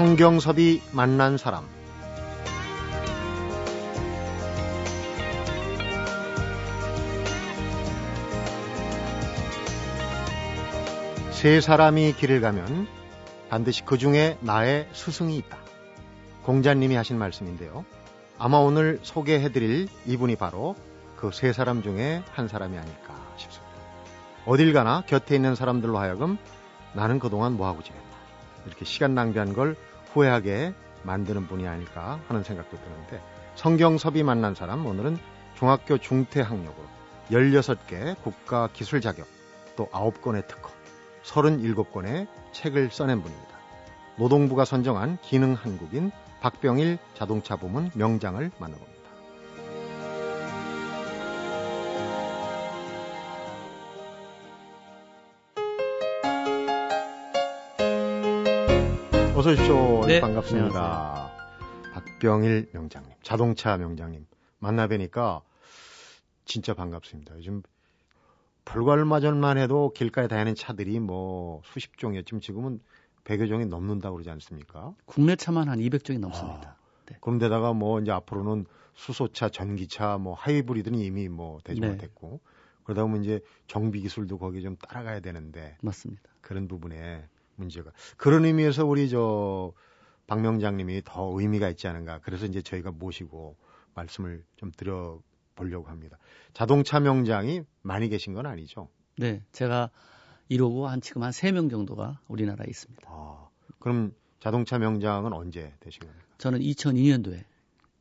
성경섭이 만난 사람 세 사람이 길을 가면 반드시 그 중에 나의 스승이 있다. 공자님이 하신 말씀인데요. 아마 오늘 소개해드릴 이분이 바로 그 세 사람 중에 한 사람이 아닐까 싶습니다. 어딜 가나 곁에 있는 사람들로 하여금 나는 그동안 뭐하고 지냈나. 이렇게 시간 낭비한 걸 후회하게 만드는 분이 아닐까 하는 생각도 드는데 성경섭이 만난 사람 오늘은 중학교 중퇴 학력으로 16개 국가 기술 자격 또 9건의 특허 37권의 책을 써낸 분입니다. 노동부가 선정한 기능 한국인 박병일 자동차 부문 명장을 만나봅니다. 어서 오십시오. 네, 반갑습니다. 박병일 명장님, 자동차 명장님 만나 뵈니까 진짜 반갑습니다. 요즘 불과 얼마 전만 해도 길가에 다니는 차들이 뭐 수십 종이었지만 지금은 100여 종이 넘는다고 그러지 않습니까? 국내 차만 한 200종이 넘습니다. 아, 네. 그런데다가 뭐 이제 앞으로는 수소차, 전기차, 뭐 하이브리드는 이미 뭐 되지 네. 못했고 그러다 보면 이제 정비 기술도 거기에 좀 따라가야 되는데 맞습니다. 그런 부분에 문제가 그런 의미에서 우리 저 박명장님이 더 의미가 있지 않은가 그래서 이제 저희가 모시고 말씀을 좀 드려 보려고 합니다. 자동차 명장이 많이 계신 건 아니죠? 네, 제가 이러고 한 지금 한 3명 정도가 우리나라에 있습니다. 아, 그럼 자동차 명장은 언제 되신 겁니까? 저는 2002년도에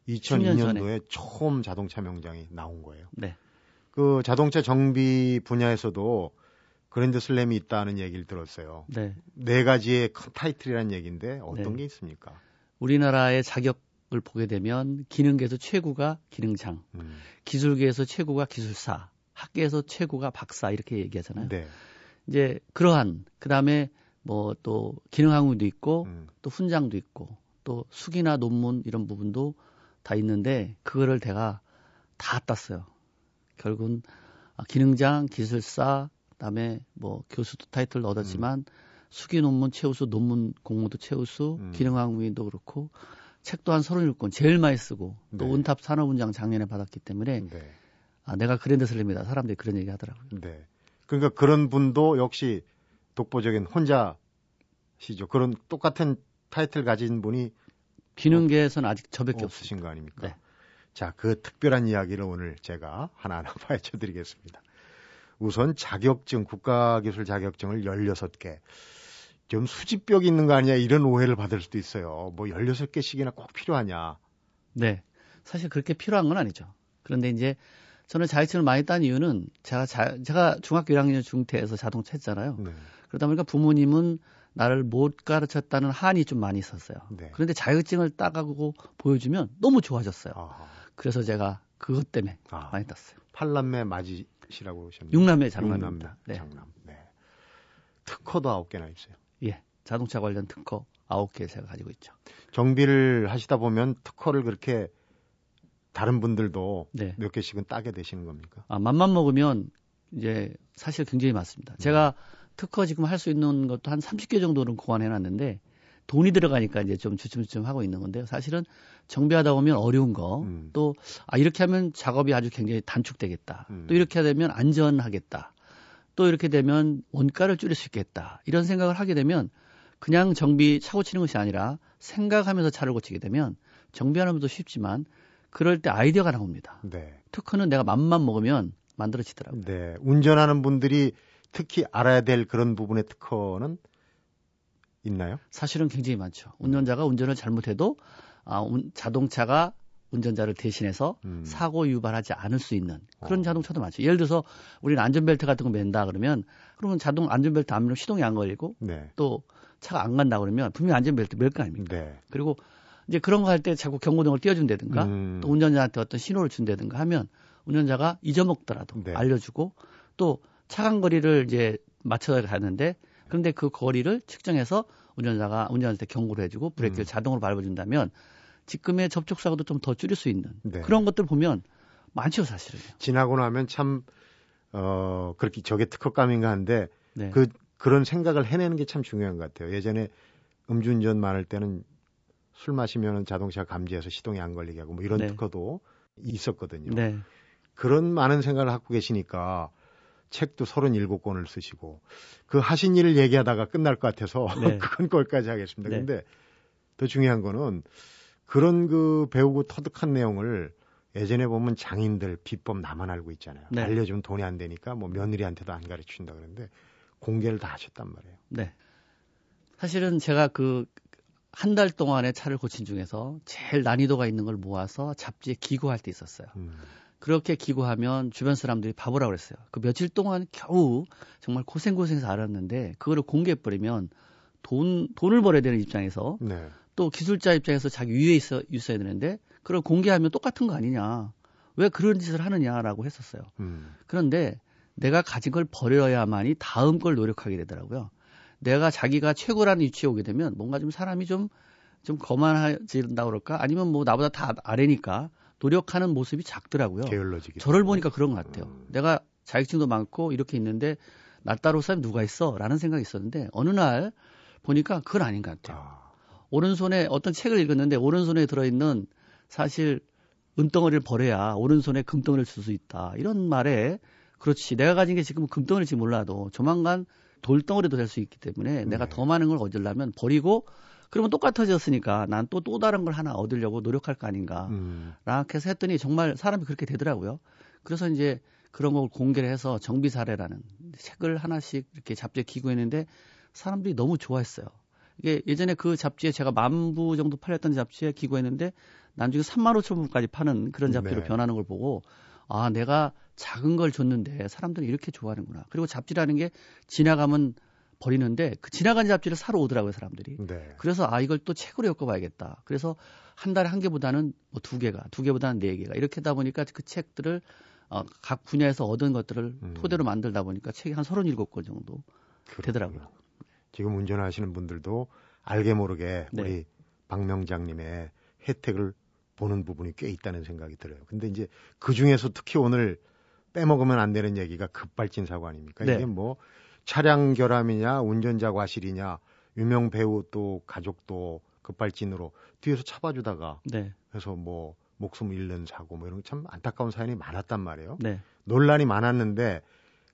2002년도에 처음 자동차 명장이 나온 거예요. 네. 그 자동차 정비 분야에서도 그랜드 슬램이 있다는 얘기를 들었어요. 네. 네 가지의 큰 타이틀이라는 얘기인데 어떤 네. 게 있습니까? 우리나라의 자격을 보게 되면 기능계에서 최고가 기능장, 음, 기술계에서 최고가 기술사, 학계에서 최고가 박사 이렇게 얘기하잖아요. 네. 이제 그러한 그다음에 뭐 또 기능항우도 있고 음, 또 훈장도 있고 또 수기나 논문 이런 부분도 다 있는데 그거를 제가 다 땄어요. 결국은 아, 기능장, 기술사, 그다음에 뭐 교수도 타이틀 얻었지만 수기 논문 최우수, 논문 공모도 최우수, 음. 기능항우인도 그렇고 책도 한 37권 제일 많이 쓰고 또 네. 은탑 산업훈장 작년에 받았기 때문에 네. 아, 내가 그랜드 슬램이다. 사람들이 그런 얘기 하더라고요. 네. 그러니까 그런 분도 역시 독보적인 혼자시죠. 그런 똑같은 타이틀 가진 분이 기능계에서는 아직 저밖에 없습니다. 없으신 거 아닙니까? 네. 자, 그 특별한 이야기를 오늘 제가 하나하나 파헤쳐 드리겠습니다. 우선 자격증, 국가기술 자격증을 16개. 좀 수집벽이 있는 거 아니냐 이런 오해를 받을 수도 있어요. 뭐 16개씩이나 꼭 필요하냐. 네. 사실 그렇게 필요한 건 아니죠. 그런데 이제 저는 자격증을 많이 딴 이유는 제가 자, 제가 중학교 1학년 중퇴에서 자동차 했잖아요. 네. 그러다 보니까 부모님은 나를 못 가르쳤다는 한이 좀 많이 있었어요. 네. 그런데 자격증을 따가고 보여주면 너무 좋아졌어요. 아하. 그래서 제가 그것 때문에 아, 많이 땄어요. 팔남매 맞이 시라고 하셨는데. 육남매 장남입니다. 네. 장남. 네. 특허도 아홉 개나 있어요. 예. 자동차 관련 특허 9개 제가 가지고 있죠. 정비를 하시다 보면 특허를 그렇게 다른 분들도 네. 몇 개씩은 따게 되시는 겁니까? 아, 맘만 먹으면 이제 사실 굉장히 많습니다. 제가 특허 지금 할 수 있는 것도 한 30개 정도는 고안해 놨는데 돈이 들어가니까 이제 좀 주춤주춤 하고 있는 건데요. 사실은 정비하다 보면 어려운 거, 음. 또, 아, 이렇게 하면 작업이 아주 굉장히 단축되겠다. 음. 또 이렇게 되면 안전하겠다. 또 이렇게 되면 원가를 줄일 수 있겠다. 이런 생각을 하게 되면 그냥 정비 차고 치는 것이 아니라 생각하면서 차를 고치게 되면 정비하는 것도 쉽지만 그럴 때 아이디어가 나옵니다. 네. 특허는 내가 맘만 먹으면 만들어지더라고요. 네. 운전하는 분들이 특히 알아야 될 그런 부분의 특허는 있나요? 사실은 굉장히 많죠. 운전자가 운전을 잘못해도 아, 운- 자동차가 운전자를 대신해서 음. 사고 유발하지 않을 수 있는 그런 어. 자동차도 많죠. 예를 들어서 우리는 안전벨트 같은 거 맨다 그러면 그러면 자동 안전벨트 안 매면 시동이 안 걸리고 네. 또 차가 안 간다 그러면 분명히 안전벨트 멜 거 아닙니까? 네. 그리고 이제 그런 거 할 때 자꾸 경고등을 띄워준다든가 음. 또 운전자한테 어떤 신호를 준다든가 하면 운전자가 잊어먹더라도 네. 알려주고 또 차간 거리를 이제 맞춰 가는데 그런데 그 거리를 측정해서 운전자가 운전한테 경고를 해주고 브레이크를 음. 자동으로 밟아준다면 지금의 접촉 사고도 좀 더 줄일 수 있는 네. 그런 것들 보면 많죠 사실은. 지나고 나면 참, 어, 그렇게 저게 특허감인가 한데, 네. 그, 그런 생각을 해내는 게 참 중요한 것 같아요. 예전에 음주운전 많을 때는 술 마시면 자동차 감지해서 시동이 안 걸리게 하고 뭐 이런 네. 특허도 있었거든요. 네. 그런 많은 생각을 갖고 계시니까 책도 37권을 쓰시고 그 하신 일을 얘기하다가 끝날 것 같아서 네. 그건 거기까지 하겠습니다. 네. 근데 더 중요한 거는 그런 그 배우고 터득한 내용을 예전에 보면 장인들 비법 나만 알고 있잖아요. 네. 알려주면 돈이 안 되니까 뭐 며느리한테도 안 가르친다 그러는데 공개를 다 하셨단 말이에요. 네. 사실은 제가 그 한 달 동안의 차를 고친 중에서 제일 난이도가 있는 걸 모아서 잡지에 기고할 때 있었어요. 음. 그렇게 기고하면 주변 사람들이 바보라고 그랬어요. 그 며칠 동안 겨우 정말 고생고생해서 알았는데 그거를 공개해버리면 돈, 돈을 벌어야 되는 입장에서 네. 또 기술자 입장에서 자기 위에 있어, 있어야 되는데 그걸 공개하면 똑같은 거 아니냐. 왜 그런 짓을 하느냐라고 했었어요. 음. 그런데 내가 가진 걸 버려야만이 다음 걸 노력하게 되더라고요. 내가 자기가 최고라는 위치에 오게 되면 뭔가 좀 사람이 좀, 좀 거만해진다 그럴까? 아니면 뭐 나보다 다 아래니까 노력하는 모습이 작더라고요. 게을러지기. 저를 보니까 그런 것 같아요. 음. 내가 자격증도 많고 이렇게 있는데 나 따로 사람 누가 있어? 라는 생각이 있었는데 어느 날 보니까 그건 아닌 것 같아요. 아, 오른손에 어떤 책을 읽었는데 오른손에 들어있는 사실 은덩어리를 버려야 오른손에 금덩어리를 줄수 있다. 이런 말에 그렇지. 내가 가진 게 지금 금덩어리일지 몰라도 조만간 돌덩어리도 될 수 있기 때문에 내가 네. 더 많은 걸 얻으려면 버리고 그러면 똑같아졌으니까 난또또 다른 걸 하나 얻으려고 노력할 거 아닌가. 음. 락 해서 했더니 정말 사람이 그렇게 되더라고요. 그래서 이제 그런 걸 공개를 해서 정비 사례라는 책을 하나씩 이렇게 잡지에 기고했는데 사람들이 너무 좋아했어요. 이게 예전에 그 잡지에 제가 만 부 정도 팔렸던 잡지에 기고했는데 나중에 3만 5천 부까지 파는 그런 잡지로 네. 변하는 걸 보고 아 내가 작은 걸 줬는데 사람들이 이렇게 좋아하는구나. 그리고 잡지라는 게 지나가면 버리는데 그 지나간 잡지를 사러 오더라고요 사람들이. 네. 그래서 아 이걸 또 책으로 엮어봐야겠다. 그래서 한 달에 한 개보다는 뭐 두 개가, 두 개보다는 네 개가 이렇게 하다 보니까 그 책들을 어, 각 분야에서 얻은 것들을 음. 토대로 만들다 보니까 책이 한 37권 정도 되더라고요. 지금 운전하시는 분들도 알게 모르게 네. 우리 박명장님의 혜택을 보는 부분이 꽤 있다는 생각이 들어요. 근데 이제 그 중에서 특히 오늘 빼먹으면 안 되는 얘기가 급발진 사고 아닙니까? 네. 이게 뭐 차량 결함이냐, 운전자 과실이냐, 유명 배우 또 가족도 급발진으로 뒤에서 잡아주다가 네, 해서 뭐 목숨 잃는 사고 뭐 이런 참 안타까운 사연이 많았단 말이에요. 네. 논란이 많았는데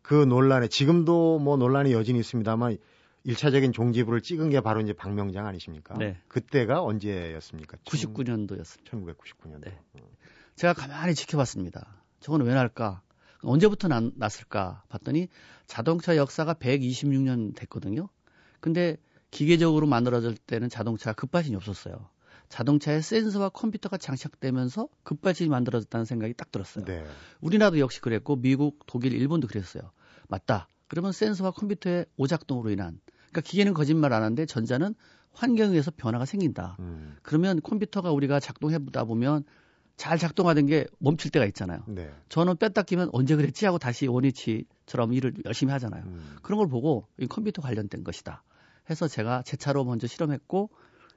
그 논란에 지금도 뭐 논란이 여전히 있습니다만 1차적인 종지부를 찍은 게 바로 이제 박명장 아니십니까? 네. 그때가 언제였습니까? 99년도였습니다. 1999년도. 네. 제가 가만히 지켜봤습니다. 저건 왜 날까? 언제부터 난, 났을까? 봤더니 자동차 역사가 126년 됐거든요. 근데 기계적으로 만들어질 때는 자동차가 급발진이 없었어요. 자동차에 센서와 컴퓨터가 장착되면서 급발진이 만들어졌다는 생각이 딱 들었어요. 네. 우리나라도 역시 그랬고 미국, 독일, 일본도 그랬어요. 맞다. 그러면 센서와 컴퓨터의 오작동으로 인한 그러니까 기계는 거짓말 안 하는데 전자는 환경에 의해서 변화가 생긴다. 음. 그러면 컴퓨터가 우리가 작동해 보다 보면 잘 작동하던 게 멈출 때가 있잖아요. 네. 저는 뺐다 끼면 언제 그랬지 하고 다시 원위치처럼 일을 열심히 하잖아요. 음. 그런 걸 보고 이 컴퓨터 관련된 것이다. 해서 제가 제 차로 먼저 실험했고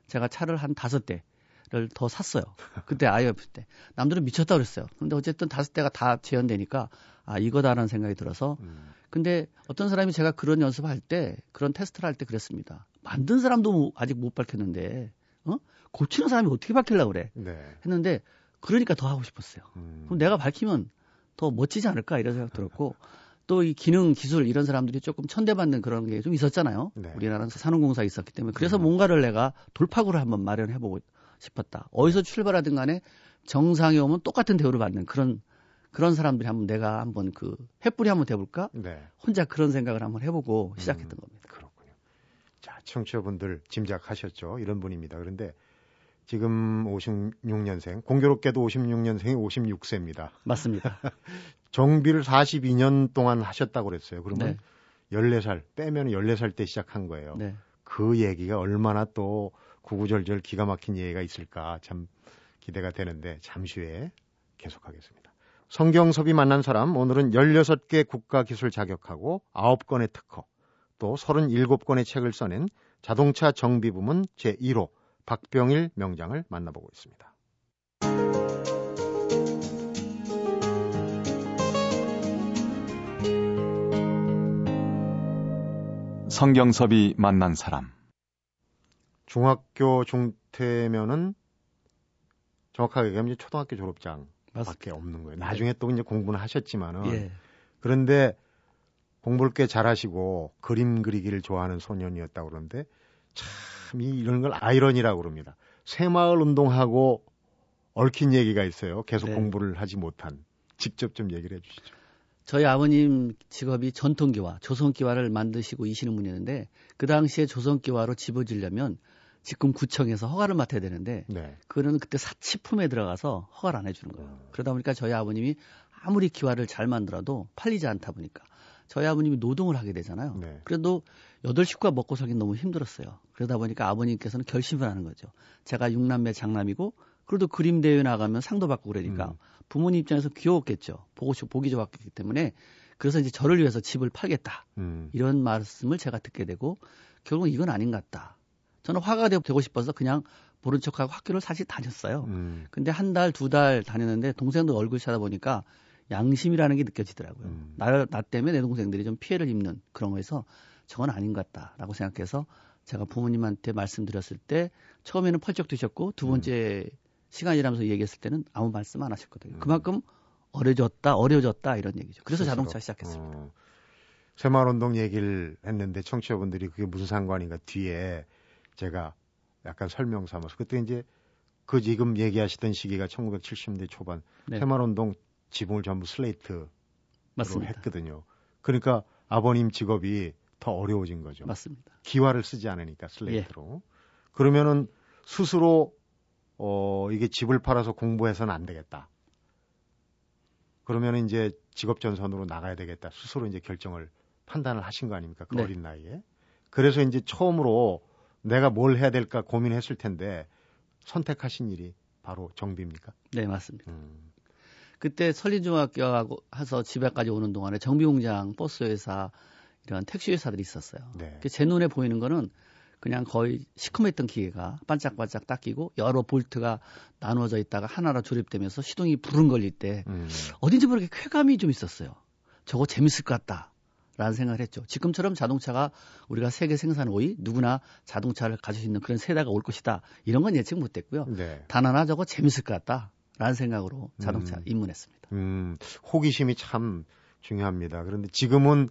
제가 차를 한 다섯 대를 더 샀어요. 그때 IF 때. 남들은 미쳤다 그랬어요. 근데 어쨌든 다섯 대가 다 재현되니까 아 이거다라는 생각이 들어서 음. 근데 어떤 사람이 제가 그런 연습할 때 그런 테스트를 할 때 그랬습니다. 만든 사람도 뭐 아직 못 밝혔는데 어? 고치는 사람이 어떻게 밝히려고 그래? 네. 했는데 그러니까 더 하고 싶었어요. 음. 그럼 내가 밝히면 더 멋지지 않을까 이런 생각 들었고 또 이 기능 기술 이런 사람들이 조금 천대받는 그런 게 좀 있었잖아요. 네. 우리나라는 산업공사 있었기 때문에 그래서 음. 뭔가를 내가 돌파구를 한번 마련해보고 싶었다. 어디서 출발하든 간에 정상에 오면 똑같은 대우를 받는 그런 그런 사람들이 한번 내가 한번 그 횃불이 한번 돼볼까? 네. 혼자 그런 생각을 한번 해보고 시작했던 음. 겁니다. 그렇군요. 자, 청취자분들 짐작하셨죠? 이런 분입니다. 그런데 지금 56년생, 공교롭게도 56년생이 56세입니다. 맞습니다. 정비를 42년 동안 하셨다고 그랬어요. 그러면 네. 14살, 빼면 14살 때 시작한 거예요. 네. 그 얘기가 얼마나 또 구구절절 기가 막힌 얘기가 있을까 참 기대가 되는데 잠시 후에 계속하겠습니다. 성경섭이 만난 사람 오늘은 16개 국가 기술 자격하고 9건의 특허 또 37권의 책을 써낸 자동차 정비 부문 제1호 박병일 명장을 만나보고 있습니다. 성경섭이 만난 사람 중학교 중퇴면은 정확하게 얘기하면 초등학교 졸업장 밖에 맞습니다. 없는 거예요. 나중에 또 이제 공부는 하셨지만은 예. 그런데 공부를 꽤 잘하시고 그림 그리기를 좋아하는 소년이었다고 그러는데 참 이- 이런 걸 아이러니라고 그럽니다. 새마을 운동하고 얽힌 얘기가 있어요. 계속 네. 공부를 하지 못한. 직접 좀 얘기를 해 주시죠. 저희 아버님 직업이 전통기와, 조선기와를 만드시고 이시는 분이었는데 그 당시에 조선기와로 집을 지려면 지금 구청에서 허가를 맡아야 되는데 네. 그거는 그때 사치품에 들어가서 허가를 안 해주는 거예요. 음. 그러다 보니까 저희 아버님이 아무리 기와를 잘 만들어도 팔리지 않다 보니까 저희 아버님이 노동을 하게 되잖아요. 네. 그래도 여덟 식구가 먹고 살긴 너무 힘들었어요. 그러다 보니까 아버님께서는 결심을 하는 거죠. 제가 육남매 장남이고 그래도 그림 대회 나가면 상도 받고 그러니까 음. 부모님 입장에서 귀여웠겠죠. 보고 싶 보기 좋았기 때문에 그래서 이제 저를 위해서 집을 팔겠다. 음. 이런 말씀을 제가 듣게 되고 결국 이건 아닌 것 같다. 저는 화가 되- 되고 싶어서 그냥 모른 척하고 학교를 사실 다녔어요. 음. 근데 한 달, 두 달 다녔는데 동생도 얼굴 찾아보니까 양심이라는 게 느껴지더라고요. 음. 나, 나 때문에 내 동생들이 좀 피해를 입는 그런 거에서 저건 아닌 것 같다라고 생각해서 제가 부모님한테 말씀드렸을 때 처음에는 펄쩍 뛰셨고 두 번째 시간이 지나면서 얘기했을 때는 아무 말씀 안 하셨거든요. 음. 그만큼 어려졌다, 어려졌다 이런 얘기죠. 그래서 스스로. 자동차 시작했습니다. 어, 새마을운동 얘기를 했는데 청취자분들이 그게 무슨 상관인가 뒤에 제가 약간 설명 삼아서 그때 이제 그 지금 얘기하시던 시기가 1970년대 초반 네, 새마을운동 지붕을 전부 슬레이트로 맞습니다. 했거든요. 그러니까 아버님 직업이 더 어려워진 거죠. 맞습니다. 기와를 쓰지 않으니까 슬레이트로. 예. 그러면은 스스로 어 이게 집을 팔아서 공부해서는 안 되겠다. 그러면 이제 직업 전선으로 나가야 되겠다. 스스로 이제 결정을 판단을 하신 거 아닙니까? 그 네. 어린 나이에. 그래서 이제 처음으로 내가 뭘 해야 될까 고민했을 텐데 선택하신 일이 바로 정비입니까? 네, 맞습니다. 음. 그때 설린중학교하고 해서 집에까지 오는 동안에 정비 공장, 버스 회사 이런 택시 회사들이 있었어요. 네. 그제 눈에 보이는 거는 그냥 거의 시커맸던 기계가 반짝반짝 닦이고 여러 볼트가 나누어져 있다가 하나로 조립되면서 시동이 부른 걸릴 때 음. 어딘지 모르게 쾌감이 좀 있었어요. 저거 재밌을 것 같다. 라는 생각을 했죠. 지금처럼 자동차가 우리가 세계 생산 5위 누구나 자동차를 가질 수 있는 그런 세대가 올 것이다. 이런 건 예측 못 했고요. 네. 단 하나 저거 재밌을 것 같다. 라는 생각으로 자동차 음. 입문했습니다. 음, 호기심이 참 중요합니다. 그런데 지금은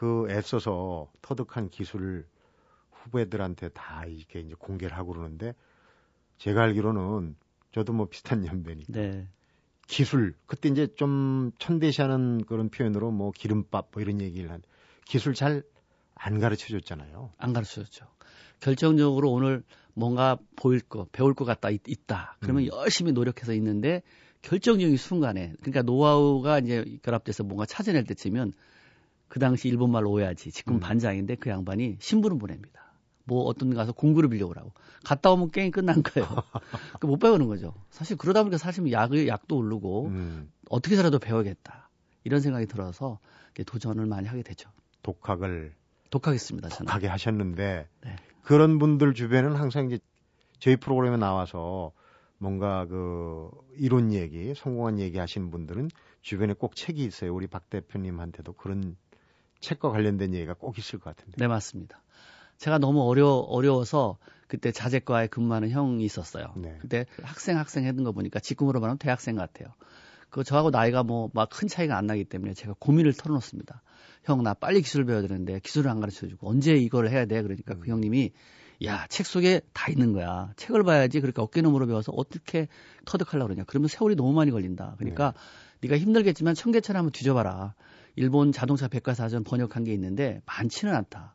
그 애써서 터득한 기술을 후배들한테 다 이렇게 이제 공개를 하고 그러는데 제가 알기로는 저도 뭐 비슷한 연배니까 네. 기술 그때 이제 좀 천대시하는 그런 표현으로 뭐 기름밥 뭐 이런 얘기를 한 기술 잘 안 가르쳐 줬잖아요. 안 가르쳐 줬죠. 결정적으로 오늘 뭔가 보일 거, 배울 것 같다, 있, 다 그러면 음. 열심히 노력해서 있는데 결정적인 순간에, 그러니까 노하우가 이제 결합돼서 뭔가 찾아낼 때쯤이면 그 당시 일본말로 오야지, 지금 음. 반장인데 그 양반이 신부를 보냅니다. 뭐 어떤 데 가서 공구를 빌려오라고. 갔다 오면 게임 끝난 거예요. 그못 배우는 거죠. 사실 그러다 보니까 사실 약, 약도 오르고 음, 어떻게 해서라도 배워야겠다. 이런 생각이 들어서 도전을 많이 하게 되죠. 독학을 독하겠습니다, 저는. 독하게 하셨는데 네. 그런 분들 주변에는 항상 이제 저희 프로그램에 나와서 뭔가 그 이론 얘기, 성공한 얘기 하시는 분들은 주변에 꼭 책이 있어요. 우리 박 대표님한테도 그런 책과 관련된 얘기가 꼭 있을 것 같은데. 네, 맞습니다. 제가 너무 어려, 어려워서 그때 자재과에 근무하는 형이 있었어요. 네. 그때 학생 학생 했던 거 보니까 지금으로 말하면 대학생 같아요. 그 저하고 나이가 뭐 막 큰 차이가 안 나기 때문에 제가 고민을 털어놓습니다. 형 나 빨리 기술 배워야 되는데 기술을 안 가르쳐 주고 언제 이걸 해야 돼? 그러니까 음. 그 형님이 야 책 속에 다 있는 거야. 책을 봐야지. 그러니까 어깨너머로 배워서 어떻게 터득하려고 그러냐. 그러면 세월이 너무 많이 걸린다. 그러니까 네. 네가 힘들겠지만 청계천 한번 뒤져봐라. 일본 자동차 백과사전 번역한 게 있는데 많지는 않다.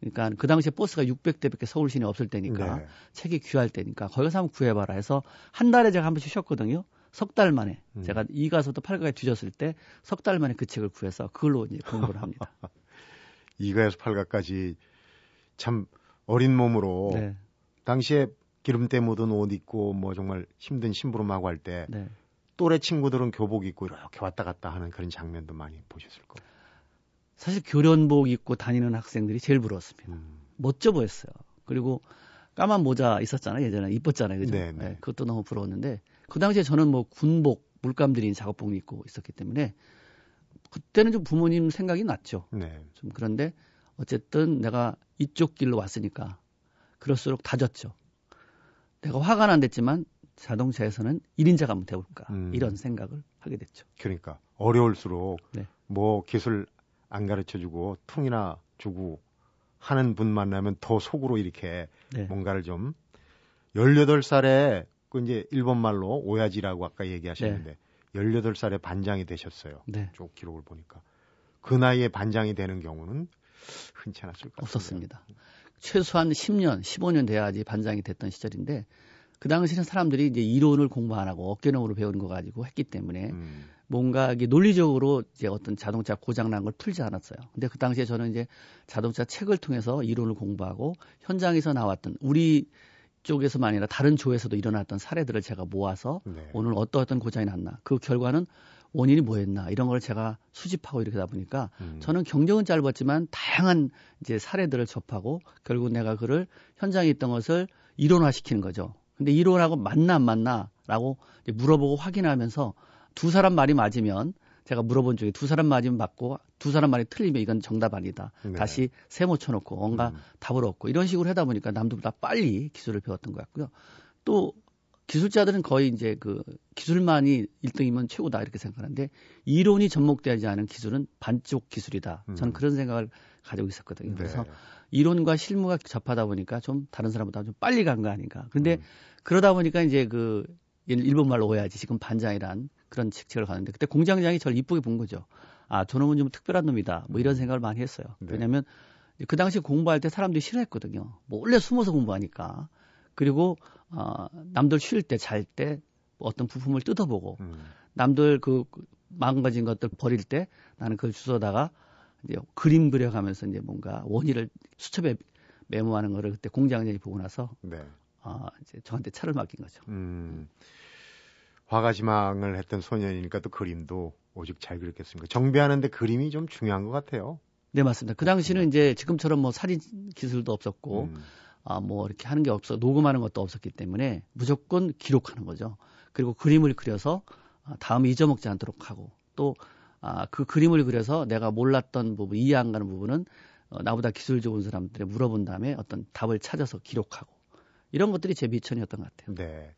그러니까 그 당시에 버스가 600대밖에 서울 시내 없을 때니까 네. 책이 귀할 때니까 거기 가서 한번 구해봐라 해서 한 달에 제가 한 번씩 쉬었거든요. 석 달 만에 음. 제가 이 가서도 팔가에 뒤졌을 때 석 달 만에 그 책을 구해서 그걸로 이제 공부를 합니다. 이가에서 팔가까지 참 어린 몸으로 네, 당시에 기름때 묻은 옷 입고 뭐 정말 힘든 심부름하고 할때 네. 또래 친구들은 교복 입고 이렇게 왔다 갔다 하는 그런 장면도 많이 보셨을 거고. 사실 교련복 입고 다니는 학생들이 제일 부러웠습니다. 음. 멋져 보였어요. 그리고 까만 모자 있었잖아요. 예전에 이뻤잖아요. 그죠? 네, 네. 그것도 너무 부러웠는데 그 당시에 저는 뭐 군복, 물감 들인 작업복 입고 있었기 때문에 그때는 좀 부모님 생각이 났죠. 네. 좀 그런데 어쨌든 내가 이쪽 길로 왔으니까 그럴수록 다졌죠. 내가 화가 난 됐지만 자동차에서는 1인자가 한번 돼볼까 음. 이런 생각을 하게 됐죠. 그러니까 어려울수록 네. 뭐 기술 안 가르쳐주고 퉁이나 주고 하는 분 만나면 더 속으로 이렇게 네. 뭔가를 좀 18살에 그 이제 일본 말로 오야지라고 아까 얘기하셨는데 네. 18살에 반장이 되셨어요. 네. 쭉 기록을 보니까. 그 나이에 반장이 되는 경우는 흔치 않았을 것 같습니다. 없었습니다. 최소한 10년, 15년 돼야지 반장이 됐던 시절인데 그 당시는 사람들이 이제 이론을 공부 안 하고 어깨너머로 배우는 거 가지고 했기 때문에 음. 뭔가 이게 논리적으로 이제 어떤 자동차 고장 난 걸 풀지 않았어요. 근데 그 당시에 저는 이제 자동차 책을 통해서 이론을 공부하고 현장에서 나왔던 우리 쪽에서만 아니라 다른 조에서도 일어났던 사례들을 제가 모아서 네. 오늘 어떠 어떤 고장이 났나 그 결과는 원인이 뭐였나 이런 걸 제가 수집하고 이렇게 하다 보니까 음. 저는 경력은 짧았지만 다양한 이제 사례들을 접하고 결국 내가 그를 현장에 있던 것을 이론화시키는 거죠. 근데 이론하고 맞나 안 맞나라고 물어보고 확인하면서 두 사람 말이 맞으면 제가 물어본 적에 두 사람 맞으면 맞고 두 사람 말이 틀리면 이건 정답 아니다. 네. 다시 세모 쳐놓고 뭔가 음. 답을 얻고 이런 식으로 하다 보니까 남들보다 빨리 기술을 배웠던 것 같고요. 또 기술자들은 거의 이제 그 기술만이 1등이면 최고다 이렇게 생각하는데 이론이 접목되지 않은 기술은 반쪽 기술이다. 저는 음. 그런 생각을 가지고 있었거든요. 네. 그래서 이론과 실무가 접하다 보니까 좀 다른 사람보다 좀 빨리 간 거 아닌가. 그런데 음. 그러다 보니까 이제 그 일본 말로 오해하지 지금 반장이란 그런 직책을 가는데 그때 공장장이 저를 이쁘게 본 거죠. 아, 저놈은 좀 특별한 놈이다. 뭐 이런 음. 생각을 많이 했어요. 네. 왜냐하면 그 당시 공부할 때 사람들이 싫어했거든요. 몰래 숨어서 공부하니까. 그리고 어, 남들 쉴 때, 잘 때 어떤 부품을 뜯어보고 음. 남들 그 망가진 것들 버릴 때 나는 그걸 주워다가 이제 그림 그려가면서 이제 뭔가 원인을 수첩에 메모하는 거를 그때 공장장이 보고 나서 네. 어, 이제 저한테 차를 맡긴 거죠. 음. 화가지망을 했던 소년이니까 또 그림도 오직 잘 그렸겠습니까? 정비하는데 그림이 좀 중요한 것 같아요. 네, 맞습니다. 그 당시는 이제 지금처럼 뭐 사진 기술도 없었고, 음. 아, 뭐 이렇게 하는 게 없어, 녹음하는 것도 없었기 때문에 무조건 기록하는 거죠. 그리고 그림을 그려서 아, 다음에 잊어먹지 않도록 하고, 또, 아, 그 그림을 그려서 내가 몰랐던 부분, 이해 안 가는 부분은 어, 나보다 기술 좋은 사람들에 물어본 다음에 어떤 답을 찾아서 기록하고, 이런 것들이 제 미천이었던 것 같아요. 네.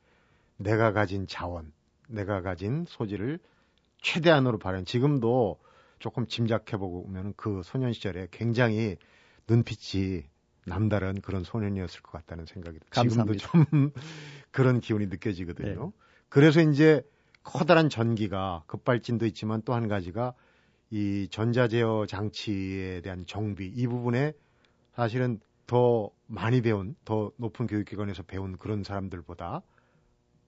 내가 가진 자원, 내가 가진 소질을 최대한으로 발현. 지금도 조금 짐작해 보면 그 소년 시절에 굉장히 눈빛이 남다른 그런 소년이었을 것 같다는 생각이 감사합니다. 지금도 좀 그런 기운이 느껴지거든요. 네. 그래서 이제 커다란 전기가 급발진도 있지만 또 한 가지가 이 전자제어 장치에 대한 정비 이 부분에 사실은 더 많이 배운 더 높은 교육기관에서 배운 그런 사람들보다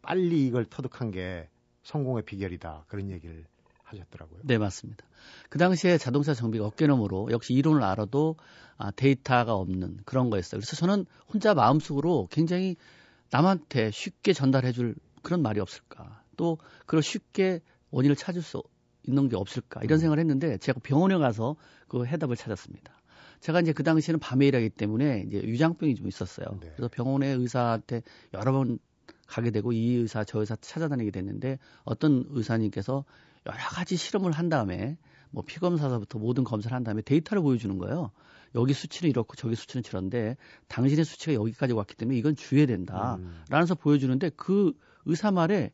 빨리 이걸 터득한 게 성공의 비결이다. 그런 얘기를 하셨더라고요. 네, 맞습니다. 그 당시에 자동차 정비가 어깨너머로 역시 이론을 알아도 아, 데이터가 없는 그런 거였어요. 그래서 저는 혼자 마음속으로 굉장히 남한테 쉽게 전달해 줄 그런 말이 없을까. 또 그걸 쉽게 원인을 찾을 수 있는 게 없을까. 이런 음. 생각을 했는데 제가 병원에 가서 그 해답을 찾았습니다. 제가 이제 그 당시에는 밤에 일하기 때문에 이제 유장병이 좀 있었어요. 네. 그래서 병원에 의사한테 여러 번 가게 되고 이 의사 저 의사 찾아다니게 됐는데 어떤 의사님께서 여러 가지 실험을 한 다음에 뭐 피검사서부터 모든 검사를 한 다음에 데이터를 보여주는 거예요. 여기 수치는 이렇고 저기 수치는 저런데 당신의 수치가 여기까지 왔기 때문에 이건 주의해야 된다. 음. 라면서 보여주는데 그 의사 말에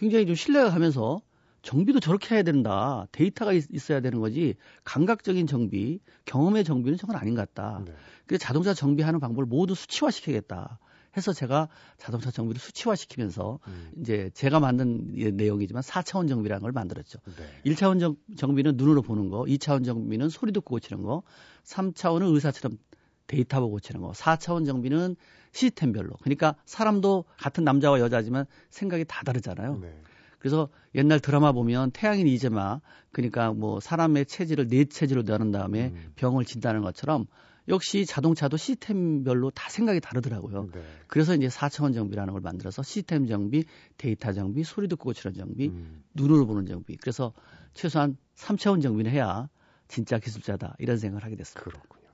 굉장히 좀 신뢰가 가면서 정비도 저렇게 해야 된다. 데이터가 있, 어야 되는 거지. 감각적인 정비, 경험의 정비는 저건 아닌 것 같다. 네. 그래서 자동차 정비하는 방법을 모두 수치화시켜야겠다. 해서 제가 자동차 정비를 수치화시키면서 음. 이제 제가 만든 내용이지만 4차원 정비라는 걸 만들었죠. 네. 1차원 정, 정비는 눈으로 보는 거, 2차원 정비는 소리 듣고 고치는 거, 3차원은 의사처럼 데이터 보고 고치는 거, 4차원 정비는 시스템별로. 그러니까 사람도 같은 남자와 여자지만 생각이 다 다르잖아요. 네. 그래서 옛날 드라마 보면 태양인 이재마 그러니까 뭐 사람의 체질을 네 체질로 나눈 다음에 음. 병을 진다는 것처럼 역시 자동차도 시스템별로 다 생각이 다르더라고요. 네. 그래서 이제 4차원 정비라는 걸 만들어서 시스템 정비, 데이터 정비, 소리 듣고 고치는 정비, 음. 눈으로 보는 정비. 그래서 최소한 3차원 정비는 해야 진짜 기술자다. 이런 생각을 하게 됐습니다. 그렇군요.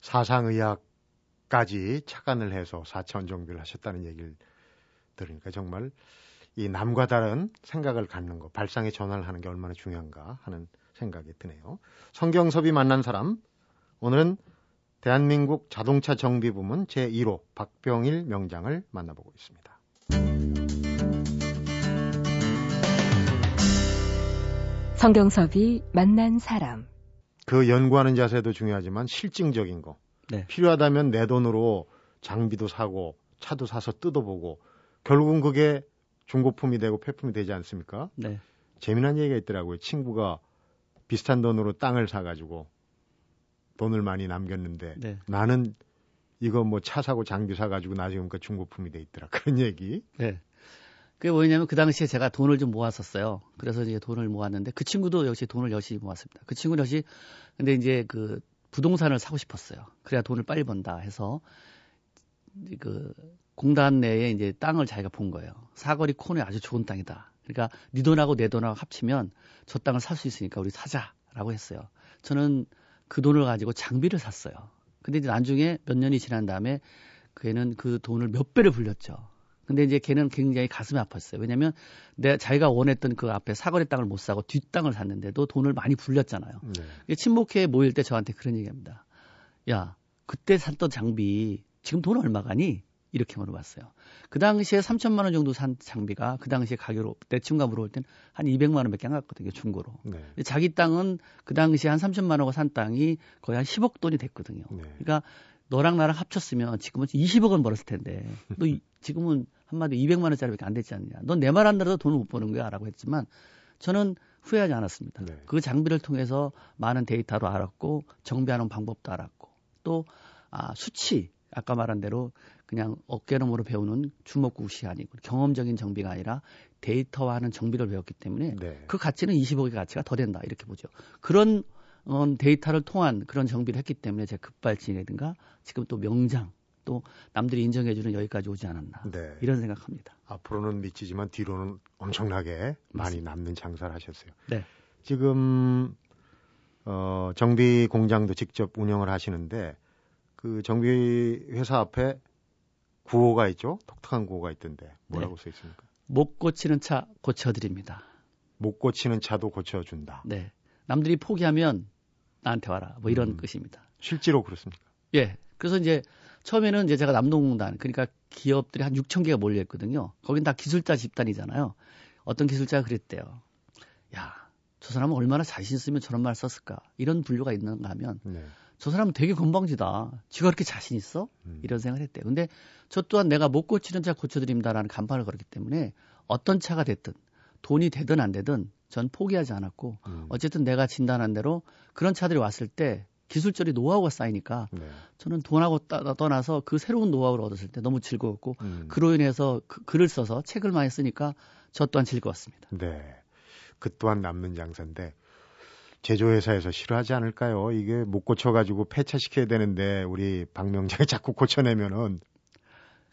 사상의학 까지 착안을 해서 4차원 정비를 하셨다는 얘기를 들으니까 정말 이 남과 다른 생각을 갖는 거, 발상의 전환을 하는 게 얼마나 중요한가 하는 생각이 드네요. 성경섭이 만난 사람, 오늘은 대한민국 자동차 정비 부문 제1호 박병일 명장을 만나보고 있습니다. 성경섭이 만난 사람. 그 연구하는 자세도 중요하지만 실증적인 거. 네. 필요하다면 내 돈으로 장비도 사고 차도 사서 뜯어보고 결국은 그게 중고품이 되고 폐품이 되지 않습니까? 네. 재미난 얘기가 있더라고요. 친구가 비슷한 돈으로 땅을 사가지고 돈을 많이 남겼는데 네. 나는 이거 뭐 차 사고 장비 사가지고 나중에 그 중고품이 돼 있더라. 그런 얘기. 네. 그게 뭐냐면 그 당시에 제가 돈을 좀 모았었어요. 그래서 이제 돈을 모았는데 그 친구도 역시 돈을 열심히 모았습니다. 그 친구는 역시 근데 이제 그 부동산을 사고 싶었어요. 그래야 돈을 빨리 번다 해서 그 공단 내에 이제 땅을 자기가 본 거예요. 사거리 코너에 아주 좋은 땅이다. 그러니까 네 돈하고 내 돈하고 합치면 저 땅을 살 수 있으니까 우리 사자라고 했어요. 저는 그 돈을 가지고 장비를 샀어요. 근데 이제 나중에 몇 년이 지난 다음에 그애는 그 돈을 몇 배를 불렸죠. 근데 이제 걔는 굉장히 가슴이 아팠어요. 왜냐면 내 자기가 원했던 그 앞에 사거리 땅을 못 사고 뒷 땅을 샀는데도 돈을 많이 불렸잖아요. 네. 친목회 모일 때 저한테 그런 얘기합니다. 야, 그때 샀던 장비 지금 돈 얼마 가니? 이렇게 물어봤어요. 그 당시에 3천만 원 정도 산 장비가 그 당시에 가격으로 내 친구가 물어볼 땐한 200만 원밖에 안 갔거든요, 중고로. 네. 자기 땅은 그 당시에 한 3천만 원고 산 땅이 거의 한 10억 돈이 됐거든요. 네. 그러니까 너랑 나랑 합쳤으면 지금은 20억 원 벌었을 텐데 너 이- 지금은 한마디 200만 원짜리밖에 안 됐지 않느냐. 넌 내 말 안 들어도 돈을 못 버는 거야라고 했지만 저는 후회하지 않았습니다. 네. 그 장비를 통해서 많은 데이터로 알았고 정비하는 방법도 알았고 또 아, 수치 아까 말한 대로 그냥 어깨너머로 배우는 주먹구시 아니고 경험적인 정비가 아니라 데이터화하는 정비를 배웠기 때문에 네. 그 가치는 20억의 가치가 더 된다 이렇게 보죠. 그런 어, 데이터를 통한 그런 정비를 했기 때문에 제 급발진이라든가 지금 또 명장 또 남들이 인정해주는 여기까지 오지 않았나 네. 이런 생각합니다. 앞으로는 미치지만 뒤로는 엄청나게 많이 남는 장사를 하셨어요. 네. 지금 어, 정비 공장도 직접 운영을 하시는데 그 정비 회사 앞에 구호가 있죠. 독특한 구호가 있던데 뭐라고 써 있습니까? 못 고치는 차 고쳐드립니다. 못 고치는 차도 고쳐준다. 네. 남들이 포기하면 나한테 와라. 뭐 이런 음. 뜻입니다. 실제로 그렇습니까? 예. 그래서 이제 처음에는 이제 제가 남동공단 그러니까 기업들이 한 6천 개가 몰려 있거든요. 거긴 다 기술자 집단이잖아요. 어떤 기술자가 그랬대요. 야, 저 사람은 얼마나 자신 있으면 저런 말 썼을까? 이런 분류가 있는가 하면 네. 저 사람은 되게 건방지다. 지가 그렇게 자신 있어? 음. 이런 생각을 했대요. 근데 저 또한 내가 못 고치는 차 고쳐드립니다라는 간판을 걸었기 때문에 어떤 차가 됐든 돈이 되든 안 되든 전 포기하지 않았고 음. 어쨌든 내가 진단한 대로 그런 차들이 왔을 때 기술적인 노하우가 쌓이니까 네. 저는 돈하고 따- 떠나서 그 새로운 노하우를 얻었을 때 너무 즐거웠고 음. 그로 인해서 그, 글을 써서 책을 많이 쓰니까 저 또한 즐거웠습니다. 네. 그 또한 남는 장사인데 제조회사에서 싫어하지 않을까요? 이게 못 고쳐가지고 폐차시켜야 되는데 우리 박명장이 자꾸 고쳐내면은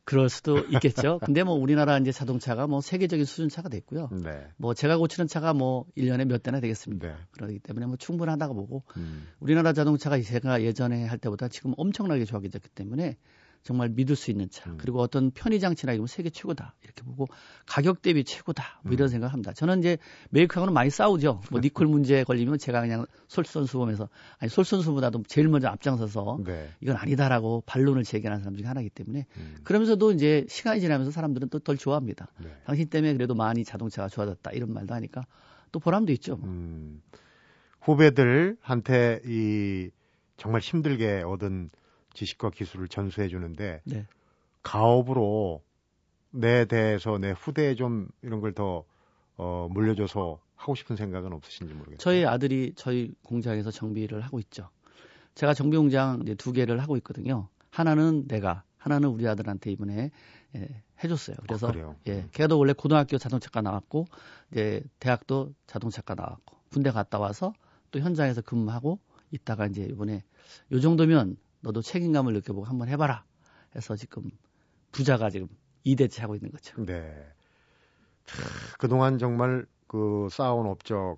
그럴 수도 있겠죠. 근데 뭐 우리나라 이제 자동차가 뭐 세계적인 수준차가 됐고요. 네. 뭐 제가 고치는 차가 뭐 1년에 몇 대나 되겠습니다. 네. 그렇기 때문에 뭐 충분하다고 보고 음. 우리나라 자동차가 제가 예전에 할 때보다 지금 엄청나게 좋아졌기 때문에 정말 믿을 수 있는 차 음. 그리고 어떤 편의 장치나 이런 세계 최고다 이렇게 보고 가격 대비 최고다 뭐 이런 음. 생각을 합니다. 저는 이제 메이크하고는 많이 싸우죠. 뭐 니콜 문제 걸리면 제가 그냥 솔선수범해서 아니 솔선수보다도 제일 먼저 앞장서서 네. 이건 아니다라고 반론을 제기하는 사람 중에 하나이기 때문에 음. 그러면서도 이제 시간이 지나면서 사람들은 또 덜 좋아합니다. 네. 당신 때문에 그래도 많이 자동차가 좋아졌다 이런 말도 하니까 또 보람도 있죠. 뭐. 음. 후배들한테 이 정말 힘들게 얻은 지식과 기술을 전수해 주는데 네. 가업으로 내 대해서 내 후대에 좀 이런 걸 더 어, 물려줘서 하고 싶은 생각은 없으신지 모르겠어요. 저희 아들이 저희 공장에서 정비를 하고 있죠. 제가 정비 공장 이제 두 개를 하고 있거든요. 하나는 내가, 하나는 우리 아들한테 이번에 예, 해줬어요. 그래서 아? 예, 걔도 원래 고등학교 자동차과 나왔고 이제 대학도 자동차과 나왔고 군대 갔다 와서 또 현장에서 근무하고 있다가 이제 이번에 요 정도면 너도 책임감을 느껴보고 한번 해봐라 해서 지금 부자가 지금 2대째 하고 있는 거죠. 네. 차, 그동안 정말 그 쌓아온 업적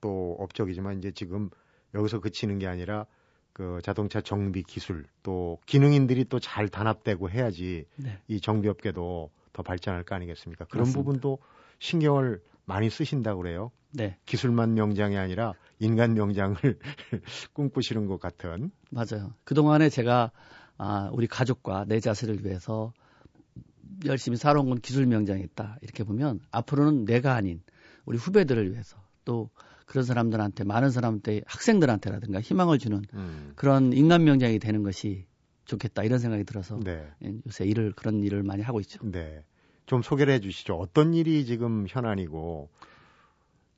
또 업적이지만 이제 지금 여기서 그치는 게 아니라 그 자동차 정비 기술 또 기능인들이 또 잘 단합되고 해야지 네. 이 정비업계도 더 발전할 거 아니겠습니까? 그런 맞습니다. 부분도 신경을 많이 쓰신다고 그래요. 네. 기술만 명장이 아니라 인간 명장을 꿈꾸시는 것 같은. 맞아요. 그동안에 제가 아, 우리 가족과 내 자신을 위해서 열심히 살아온 건 기술 명장이있다. 이렇게 보면 앞으로는 내가 아닌 우리 후배들을 위해서 또 그런 사람들한테 많은 사람한테 학생들한테라든가 희망을 주는 음. 그런 인간 명장이 되는 것이 좋겠다 이런 생각이 들어서 네. 예, 요새 일을 그런 일을 많이 하고 있죠. 네. 좀 소개를 해 주시죠. 어떤 일이 지금 현안이고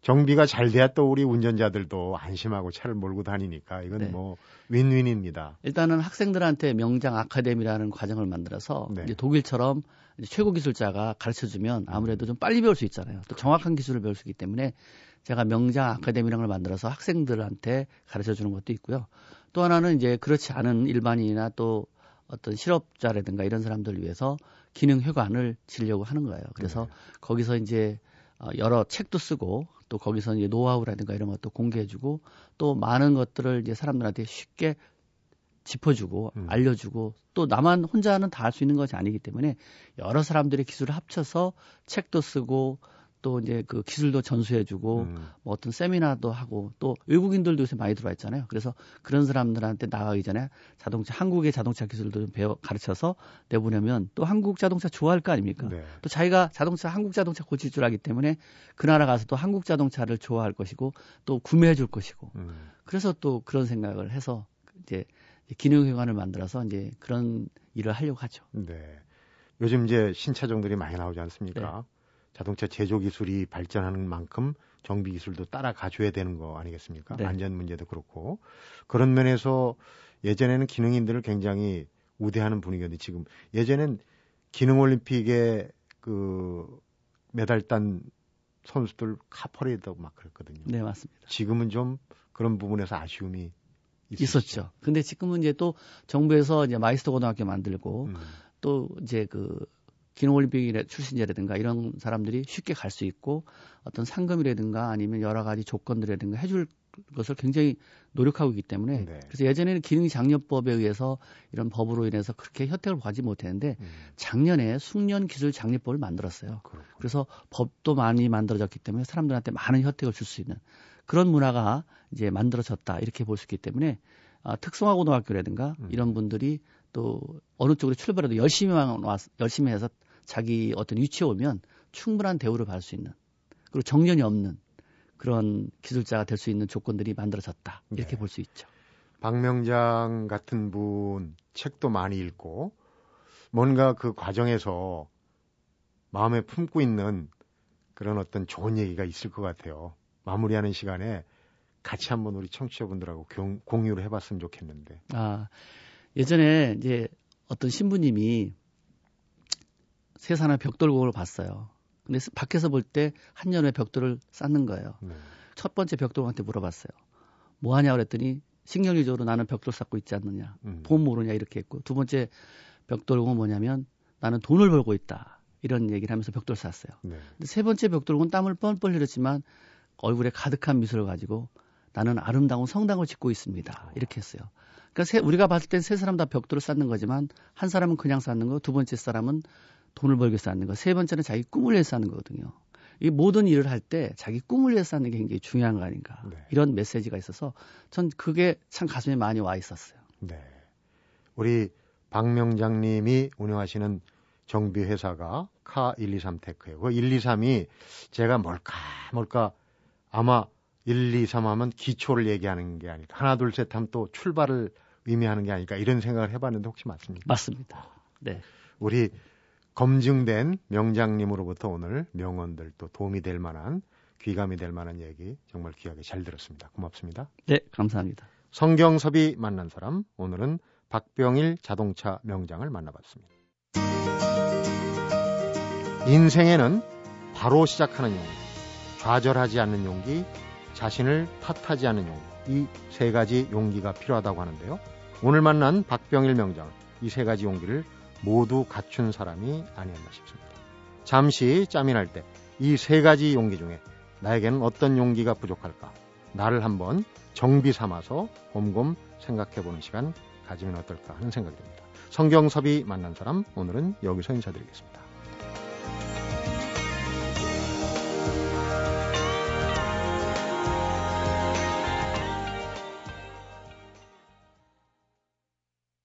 정비가 잘 돼야 또 우리 운전자들도 안심하고 차를 몰고 다니니까 이건 네. 뭐 윈윈입니다. 일단은 학생들한테 명장 아카데미라는 과정을 만들어서 네. 이제 독일처럼 이제 최고 기술자가 가르쳐 주면 아무래도 좀 빨리 배울 수 있잖아요. 또 정확한 기술을 배울 수 있기 때문에 제가 명장 아카데미라는 걸 만들어서 학생들한테 가르쳐 주는 것도 있고요. 또 하나는 이제 그렇지 않은 일반인이나 또 어떤 실업자라든가 이런 사람들을 위해서 기능 회관을 지려고 하는 거예요. 그래서 네. 거기서 이제 어, 여러 책도 쓰고 또 거기서 이제 노하우라든가 이런 것도 공개해주고 또 많은 것들을 이제 사람들한테 쉽게 짚어주고 음. 알려주고 또 나만 혼자는 다 할 수 있는 것이 아니기 때문에 여러 사람들의 기술을 합쳐서 책도 쓰고 또 이제 그 기술도 전수해주고 음. 뭐 어떤 세미나도 하고 또 외국인들도 요새 많이 들어와 있잖아요. 그래서 그런 사람들한테 나가기 전에 자동차 한국의 자동차 기술도 좀 배워 가르쳐서 내보내면 또 한국 자동차 좋아할 거 아닙니까? 네. 또 자기가 자동차 한국 자동차 고칠 줄 알기 때문에 그 나라 가서 또 한국 자동차를 좋아할 것이고 또 구매해 줄 것이고 음. 그래서 또 그런 생각을 해서 이제 기능회관을 만들어서 이제 그런 일을 하려고 하죠. 네. 요즘 이제 신차종들이 많이 나오지 않습니까? 네. 자동차 제조 기술이 발전하는 만큼 정비 기술도 따라가줘야 되는 거 아니겠습니까? 네. 안전 문제도 그렇고 그런 면에서 예전에는 기능인들을 굉장히 우대하는 분위기였는데 지금 예전엔 기능 올림픽에 그 메달 딴 선수들 카퍼레이드하고 막 그랬거든요. 네, 맞습니다. 지금은 좀 그런 부분에서 아쉬움이 있으시죠? 있었죠. 근데 지금은 이제 또 정부에서 이제 마이스터 고등학교 만들고 음. 또 이제 그 기능올림픽 출신자라든가 이런 사람들이 쉽게 갈 수 있고 어떤 상금이라든가 아니면 여러 가지 조건들이라든가 해줄 것을 굉장히 노력하고 있기 때문에 네. 그래서 예전에는 기능장려법에 의해서 이런 법으로 인해서 그렇게 혜택을 받지 못했는데 음. 작년에 숙련기술장려법을 만들었어요. 그렇구나. 그래서 법도 많이 만들어졌기 때문에 사람들한테 많은 혜택을 줄 수 있는 그런 문화가 이제 만들어졌다 이렇게 볼 수 있기 때문에 아, 특성화고등학교라든가 음. 이런 분들이 또 어느 쪽으로 출발해도 열심히만 와 열심히 해서 자기 어떤 위치에 오면 충분한 대우를 받을 수 있는 그리고 정년이 없는 그런 기술자가 될 수 있는 조건들이 만들어졌다 이렇게 네. 볼수 있죠. 박명장 같은 분 책도 많이 읽고 뭔가 그 과정에서 마음에 품고 있는 그런 어떤 좋은 얘기가 있을 것 같아요. 마무리하는 시간에 같이 한번 우리 청취자분들하고 공유를 해봤으면 좋겠는데. 아 예전에 이제 어떤 신부님이 세산의 벽돌공을 봤어요. 근데 밖에서 볼 때 한년에 벽돌을 쌓는 거예요. 네. 첫 번째 벽돌한테 물어봤어요. 뭐 하냐 그랬더니 신경리적으로 나는 벽돌 쌓고 있지 않느냐. 음. 돈 모르냐 이렇게 했고 두 번째 벽돌공은 뭐냐면 나는 돈을 벌고 있다. 이런 얘기를 하면서 벽돌 쌓았어요. 네. 근데 세 번째 벽돌공은 땀을 뻘뻘 흘렸지만 얼굴에 가득한 미소를 가지고 나는 아름다운 성당을 짓고 있습니다. 이렇게 했어요. 그러니까 세, 우리가 봤을 땐 세 사람 다 벽돌을 쌓는 거지만 한 사람은 그냥 쌓는 거, 두 번째 사람은 돈을 벌기 위해서 하는 거, 세 번째는 자기 꿈을 위해서 하는 거거든요. 이 모든 일을 할 때 자기 꿈을 위해서 하는 게 굉장히 중요한 거 아닌가. 네. 이런 메시지가 있어서 전 그게 참 가슴에 많이 와 있었어요. 네. 우리 박명장님이 운영하시는 정비 회사가 카 123 테크예요. 그 123이 제가 뭘까 뭘까 아마 1, 2, 3 하면 기초를 얘기하는 게 아닐까. 하나, 둘, 셋 하면 또 출발을 의미하는 게 아닐까. 이런 생각을 해 봤는데 혹시 맞습니까? 맞습니다. 네. 우리 검증된 명장님으로부터 오늘 명언들 또 도움이 될 만한 귀감이 될 만한 얘기 정말 귀하게 잘 들었습니다. 고맙습니다. 네, 감사합니다. 성경섭이 만난 사람 오늘은 박병일 자동차 명장을 만나봤습니다. 인생에는 바로 시작하는 용기, 좌절하지 않는 용기, 자신을 탓하지 않는 용기, 이 세 가지 용기가 필요하다고 하는데요. 오늘 만난 박병일 명장, 이 세 가지 용기를 모두 갖춘 사람이 아니었나 싶습니다. 잠시 짬이 날 때 이 세 가지 용기 중에 나에게는 어떤 용기가 부족할까? 나를 한번 정비 삼아서 곰곰 생각해 보는 시간 가지면 어떨까 하는 생각이 듭니다. 성경섭이 만난 사람 오늘은 여기서 인사드리겠습니다.